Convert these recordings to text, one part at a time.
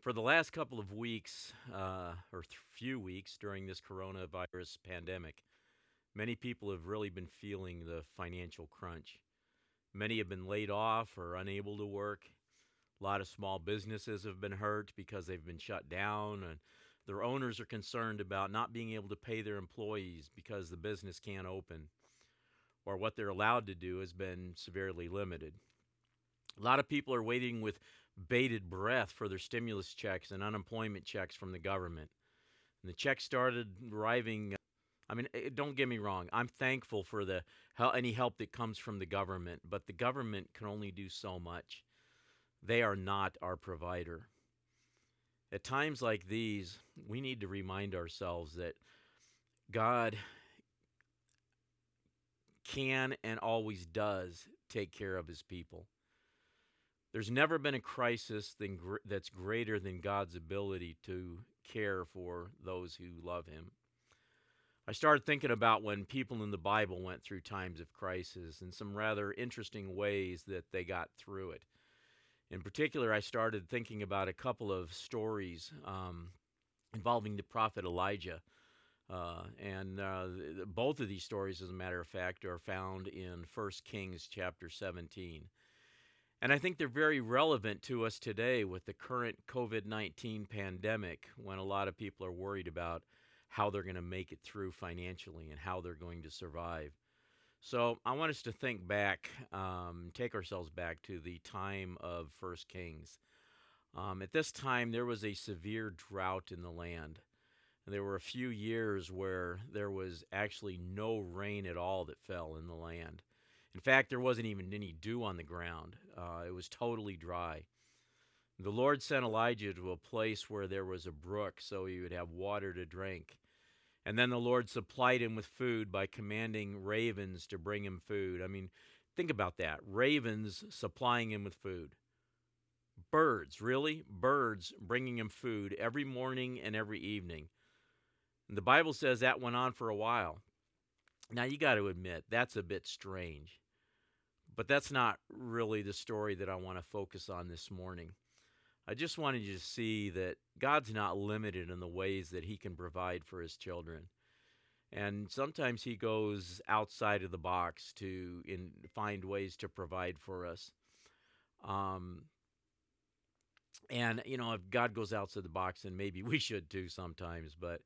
For the last couple of weeks, uh, or few weeks during this coronavirus pandemic, many people have really been feeling the financial crunch. Many have been laid off or unable to work. A lot of small businesses have been hurt because they've been shut down, and their owners are concerned about not being able to pay their employees because the business can't open, or what they're allowed to do has been severely limited. A lot of people are waiting with bated breath for their stimulus checks and unemployment checks from the government. And the checks started arriving. I mean, eh, don't get me wrong. I'm thankful for the any help that comes from the government, but the government can only do so much. They are not our provider. At times like these, we need to remind ourselves that God can and always does take care of his people. There's never been a crisis gr- that's greater than God's ability to care for those who love Him. I started thinking about when people in the Bible went through times of crisis and some rather interesting ways that they got through it. In particular, I started thinking about a couple of stories um, involving the prophet Elijah. Uh, and uh, both of these stories, as a matter of fact, are found in 1 Kings chapter 17. And I think they're very relevant to us today with the current COVID 19 pandemic when a lot of people are worried about how they're going to make it through financially and how they're going to survive. So I want us to think back, um, take ourselves back to the time of First Kings. Um, at this time, there was a severe drought in the land. And There were a few years where there was actually no rain at all that fell in the land. In fact, there wasn't even any dew on the ground, uh, it was totally dry. The Lord sent Elijah to a place where there was a brook so he would have water to drink. And then the Lord supplied him with food by commanding ravens to bring him food. I mean, think about that ravens supplying him with food. Birds, really? Birds bringing him food every morning and every evening. And the Bible says that went on for a while. Now, you got to admit, that's a bit strange. But that's not really the story that I want to focus on this morning. I just wanted you to see that God's not limited in the ways that He can provide for His children. And sometimes He goes outside of the box to in, find ways to provide for us. Um, and, you know, if God goes outside the box, then maybe we should too sometimes. But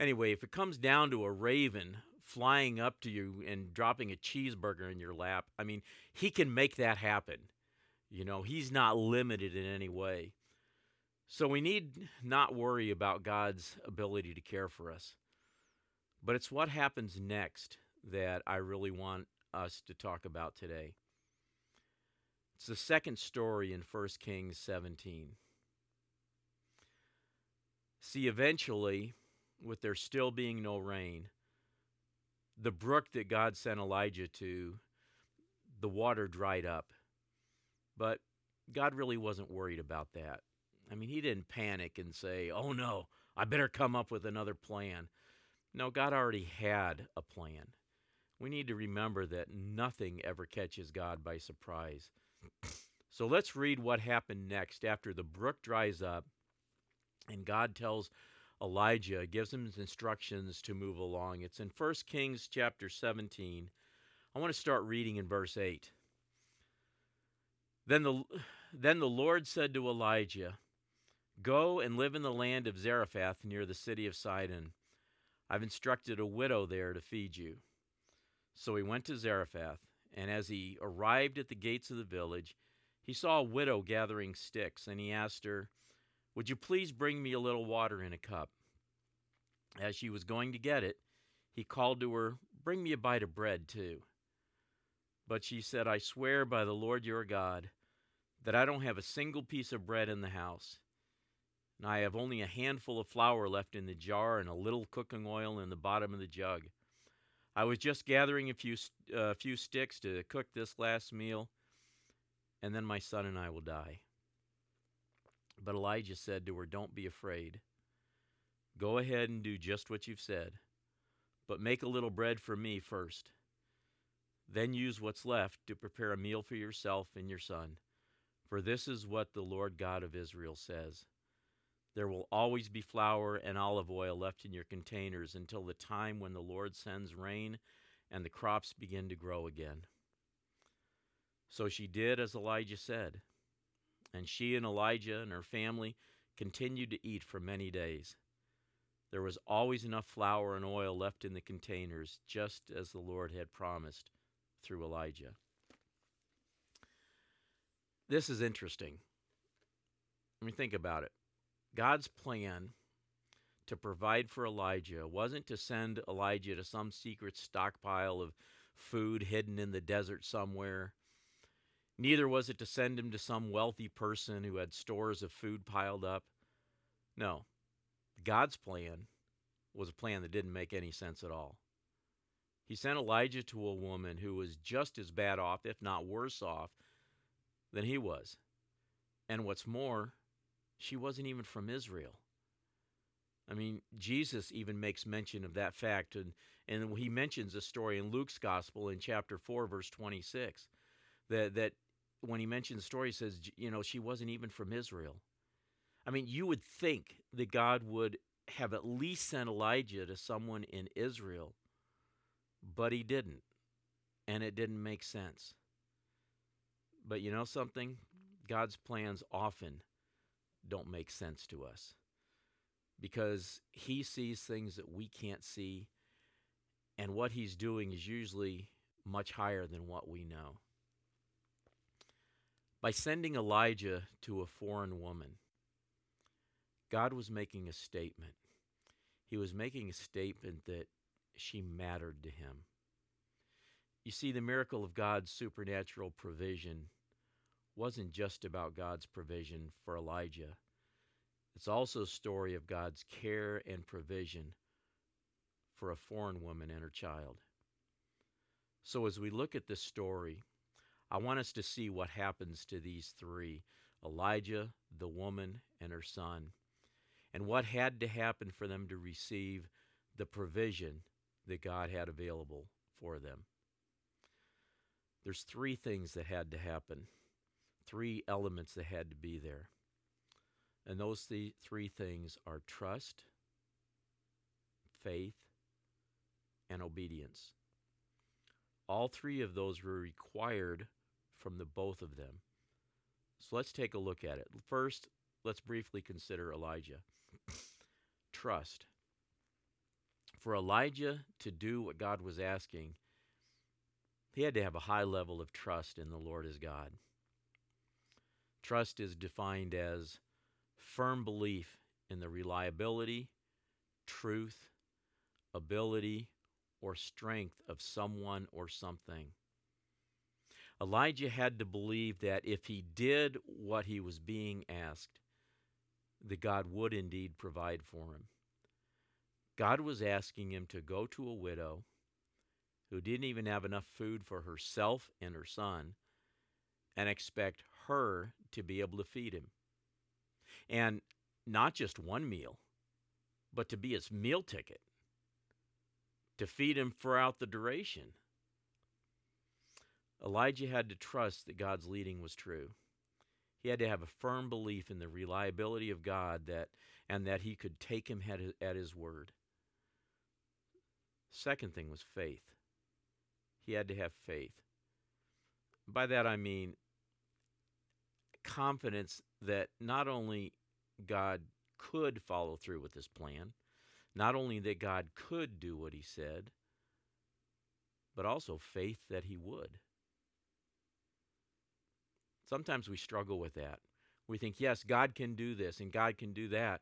anyway, if it comes down to a raven flying up to you and dropping a cheeseburger in your lap. I mean, he can make that happen. You know, he's not limited in any way. So we need not worry about God's ability to care for us. But it's what happens next that I really want us to talk about today. It's the second story in 1 Kings 17. See, eventually, with there still being no rain, the brook that God sent Elijah to, the water dried up. But God really wasn't worried about that. I mean, he didn't panic and say, oh no, I better come up with another plan. No, God already had a plan. We need to remember that nothing ever catches God by surprise. So let's read what happened next after the brook dries up and God tells Elijah gives him instructions to move along. It's in 1 Kings chapter 17. I want to start reading in verse 8. Then the, then the Lord said to Elijah, Go and live in the land of Zarephath near the city of Sidon. I've instructed a widow there to feed you. So he went to Zarephath, and as he arrived at the gates of the village, he saw a widow gathering sticks, and he asked her, would you please bring me a little water in a cup? As she was going to get it, he called to her, Bring me a bite of bread, too. But she said, I swear by the Lord your God that I don't have a single piece of bread in the house. And I have only a handful of flour left in the jar and a little cooking oil in the bottom of the jug. I was just gathering a few, uh, few sticks to cook this last meal, and then my son and I will die. But Elijah said to her, Don't be afraid. Go ahead and do just what you've said, but make a little bread for me first. Then use what's left to prepare a meal for yourself and your son. For this is what the Lord God of Israel says There will always be flour and olive oil left in your containers until the time when the Lord sends rain and the crops begin to grow again. So she did as Elijah said, and she and Elijah and her family continued to eat for many days. There was always enough flour and oil left in the containers, just as the Lord had promised through Elijah. This is interesting. I mean, think about it. God's plan to provide for Elijah wasn't to send Elijah to some secret stockpile of food hidden in the desert somewhere. Neither was it to send him to some wealthy person who had stores of food piled up. No, God's plan was a plan that didn't make any sense at all. He sent Elijah to a woman who was just as bad off, if not worse off, than he was. And what's more, she wasn't even from Israel. I mean, Jesus even makes mention of that fact, and, and he mentions a story in Luke's Gospel in chapter 4, verse 26, that, that when he mentions the story, he says, you know, she wasn't even from Israel. I mean, you would think that God would have at least sent Elijah to someone in Israel, but he didn't, and it didn't make sense. But you know something? God's plans often don't make sense to us because he sees things that we can't see, and what he's doing is usually much higher than what we know. By sending Elijah to a foreign woman, God was making a statement. He was making a statement that she mattered to him. You see, the miracle of God's supernatural provision wasn't just about God's provision for Elijah. It's also a story of God's care and provision for a foreign woman and her child. So, as we look at this story, I want us to see what happens to these three Elijah, the woman, and her son, and what had to happen for them to receive the provision that God had available for them. There's three things that had to happen three elements that had to be there. And those th- three things are trust, faith, and obedience. All three of those were required from the both of them. So let's take a look at it. First, let's briefly consider Elijah. Trust. For Elijah to do what God was asking, he had to have a high level of trust in the Lord as God. Trust is defined as firm belief in the reliability, truth, ability, or strength of someone or something. Elijah had to believe that if he did what he was being asked, that God would indeed provide for him. God was asking him to go to a widow who didn't even have enough food for herself and her son and expect her to be able to feed him. And not just one meal, but to be his meal ticket, to feed him throughout the duration. Elijah had to trust that God's leading was true. He had to have a firm belief in the reliability of God that and that he could take him at his, at his word. Second thing was faith. He had to have faith. By that I mean confidence that not only God could follow through with his plan, not only that God could do what he said, but also faith that he would. Sometimes we struggle with that. We think, yes, God can do this and God can do that.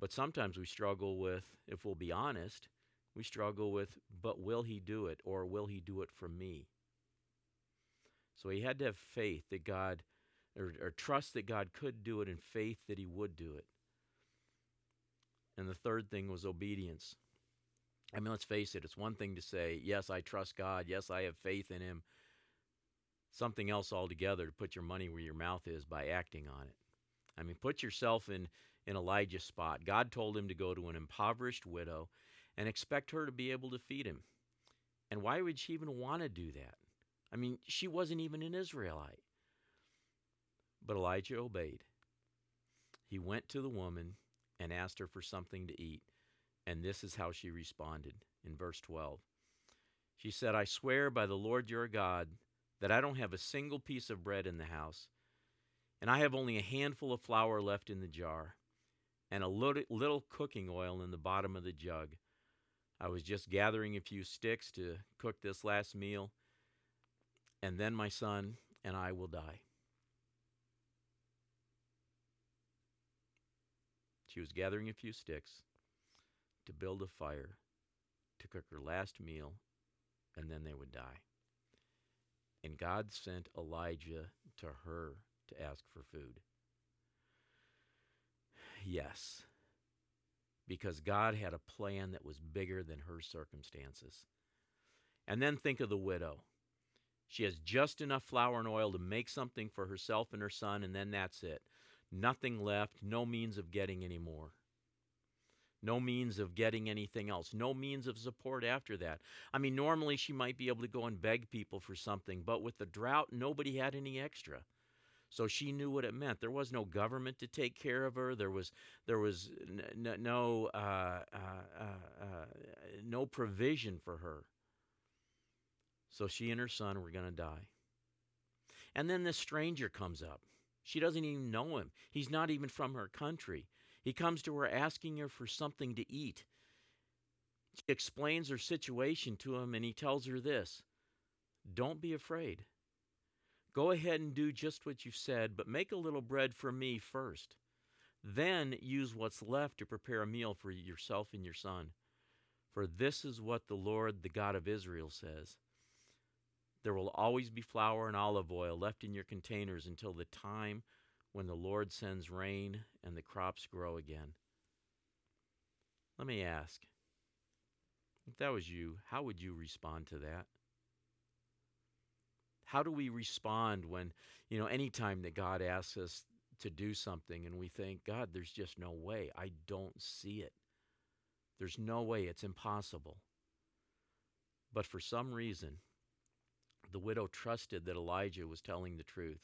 But sometimes we struggle with, if we'll be honest, we struggle with, but will he do it or will he do it for me? So he had to have faith that God or, or trust that God could do it and faith that He would do it. And the third thing was obedience. I mean, let's face it, it's one thing to say, Yes, I trust God. Yes, I have faith in Him. Something else altogether to put your money where your mouth is by acting on it. I mean, put yourself in, in Elijah's spot. God told him to go to an impoverished widow and expect her to be able to feed him. And why would she even want to do that? I mean, she wasn't even an Israelite. But Elijah obeyed. He went to the woman and asked her for something to eat. And this is how she responded in verse 12. She said, I swear by the Lord your God that I don't have a single piece of bread in the house, and I have only a handful of flour left in the jar, and a little cooking oil in the bottom of the jug. I was just gathering a few sticks to cook this last meal, and then my son and I will die. She was gathering a few sticks to build a fire to cook her last meal, and then they would die. And God sent Elijah to her to ask for food. Yes, because God had a plan that was bigger than her circumstances. And then think of the widow. She has just enough flour and oil to make something for herself and her son, and then that's it nothing left, no means of getting any more. No means of getting anything else. No means of support after that. I mean, normally she might be able to go and beg people for something, but with the drought, nobody had any extra. So she knew what it meant. There was no government to take care of her. There was there was n- no uh, uh, uh no provision for her. So she and her son were going to die. And then this stranger comes up. She doesn't even know him. He's not even from her country. He comes to her asking her for something to eat. She explains her situation to him, and he tells her this Don't be afraid. Go ahead and do just what you said, but make a little bread for me first. Then use what's left to prepare a meal for yourself and your son. For this is what the Lord, the God of Israel, says there will always be flour and olive oil left in your containers until the time when the Lord sends rain and the crops grow again. Let me ask if that was you, how would you respond to that? How do we respond when, you know, anytime that God asks us to do something and we think, God, there's just no way. I don't see it. There's no way. It's impossible. But for some reason, the widow trusted that Elijah was telling the truth.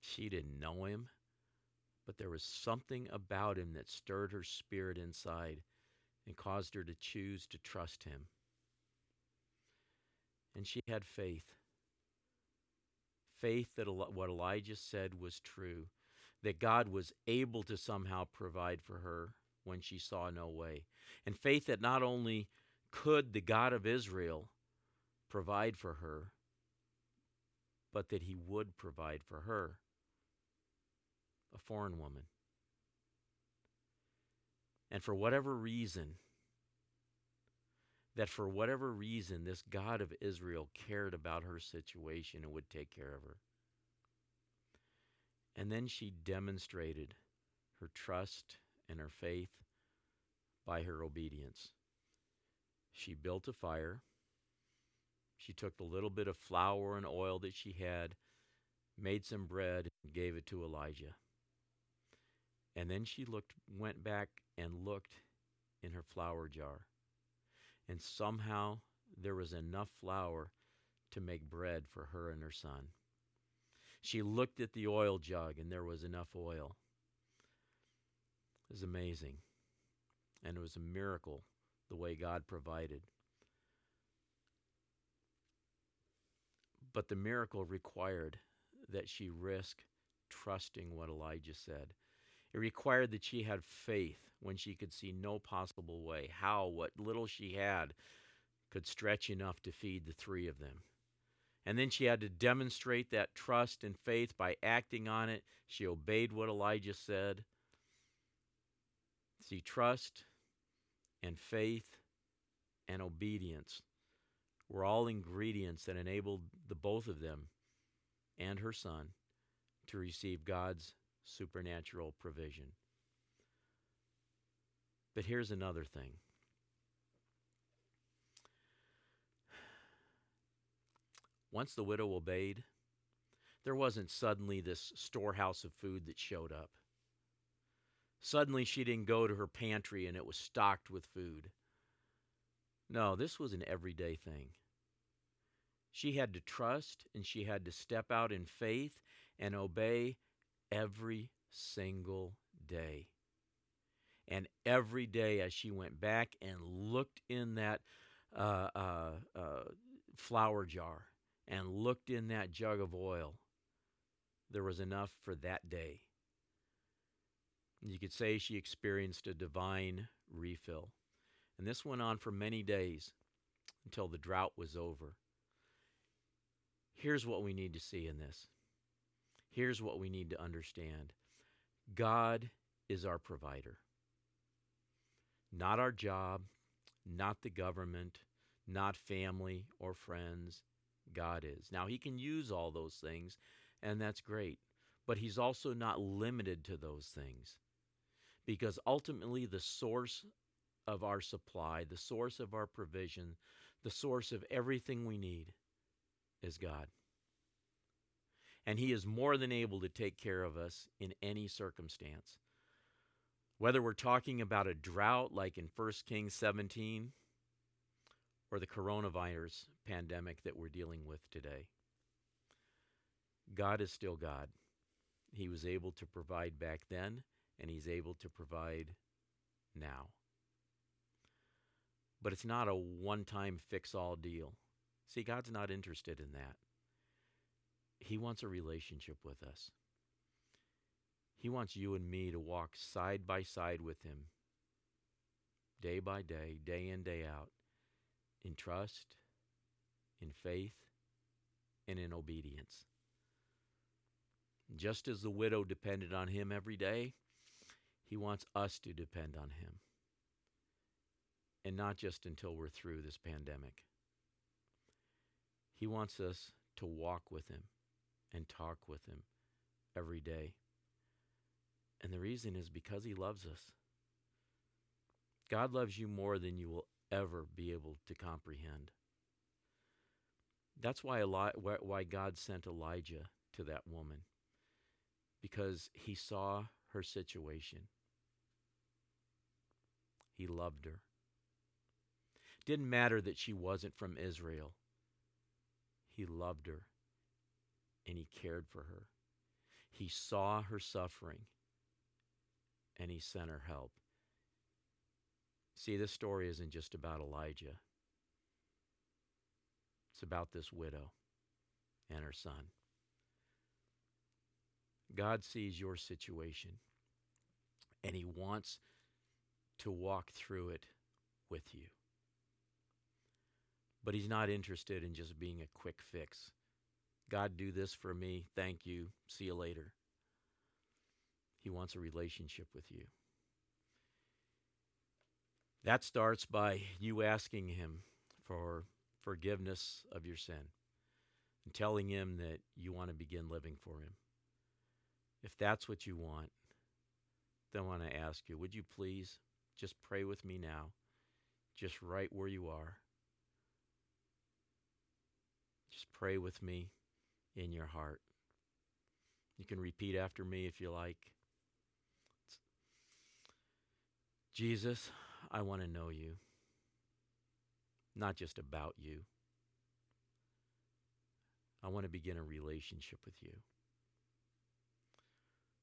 She didn't know him, but there was something about him that stirred her spirit inside and caused her to choose to trust him. And she had faith. Faith that what Elijah said was true, that God was able to somehow provide for her when she saw no way. And faith that not only could the God of Israel provide for her, but that he would provide for her, a foreign woman. And for whatever reason, that for whatever reason, this God of Israel cared about her situation and would take care of her. And then she demonstrated her trust and her faith by her obedience. She built a fire she took the little bit of flour and oil that she had, made some bread, and gave it to Elijah. And then she looked, went back and looked in her flour jar. And somehow there was enough flour to make bread for her and her son. She looked at the oil jug and there was enough oil. It was amazing. And it was a miracle the way God provided. But the miracle required that she risk trusting what Elijah said. It required that she had faith when she could see no possible way how what little she had could stretch enough to feed the three of them. And then she had to demonstrate that trust and faith by acting on it. She obeyed what Elijah said. See, trust and faith and obedience were all ingredients that enabled the both of them and her son to receive God's supernatural provision. But here's another thing. Once the widow obeyed, there wasn't suddenly this storehouse of food that showed up. Suddenly, she didn't go to her pantry and it was stocked with food. No, this was an everyday thing. She had to trust and she had to step out in faith and obey every single day. And every day, as she went back and looked in that uh, uh, uh, jar and looked in that jug of oil, there was enough for that day. You could say she experienced a divine refill. And this went on for many days until the drought was over. Here's what we need to see in this. Here's what we need to understand God is our provider, not our job, not the government, not family or friends. God is. Now, He can use all those things, and that's great, but He's also not limited to those things because ultimately the source of our supply, the source of our provision, the source of everything we need is God. And He is more than able to take care of us in any circumstance. Whether we're talking about a drought like in 1 Kings 17 or the coronavirus pandemic that we're dealing with today, God is still God. He was able to provide back then, and He's able to provide now. But it's not a one time fix all deal. See, God's not interested in that. He wants a relationship with us. He wants you and me to walk side by side with Him, day by day, day in, day out, in trust, in faith, and in obedience. Just as the widow depended on Him every day, He wants us to depend on Him. And not just until we're through this pandemic. He wants us to walk with Him and talk with Him every day. And the reason is because He loves us. God loves you more than you will ever be able to comprehend. That's why, why God sent Elijah to that woman, because he saw her situation. He loved her. Didn't matter that she wasn't from Israel. He loved her and he cared for her. He saw her suffering and he sent her help. See, this story isn't just about Elijah, it's about this widow and her son. God sees your situation and he wants to walk through it with you. But he's not interested in just being a quick fix. God, do this for me. Thank you. See you later. He wants a relationship with you. That starts by you asking Him for forgiveness of your sin and telling Him that you want to begin living for Him. If that's what you want, then I want to ask you would you please just pray with me now, just right where you are? Just pray with me in your heart. You can repeat after me if you like. Jesus, I want to know you, not just about you. I want to begin a relationship with you.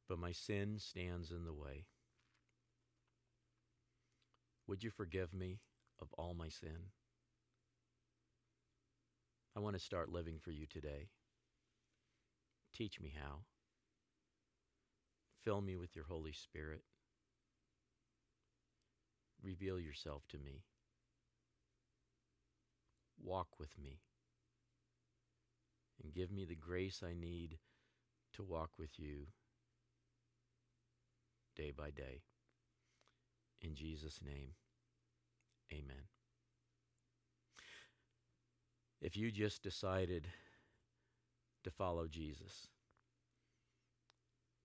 But my sin stands in the way. Would you forgive me of all my sin? I want to start living for you today. Teach me how. Fill me with your Holy Spirit. Reveal yourself to me. Walk with me. And give me the grace I need to walk with you day by day. In Jesus' name, amen. If you just decided to follow Jesus,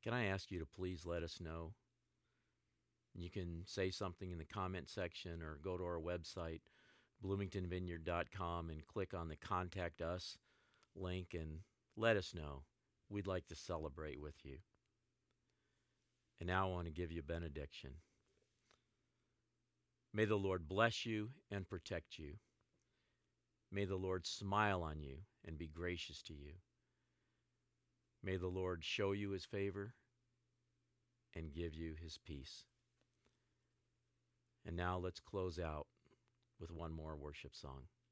can I ask you to please let us know? You can say something in the comment section or go to our website, bloomingtonvineyard.com, and click on the Contact Us link and let us know. We'd like to celebrate with you. And now I want to give you a benediction. May the Lord bless you and protect you. May the Lord smile on you and be gracious to you. May the Lord show you his favor and give you his peace. And now let's close out with one more worship song.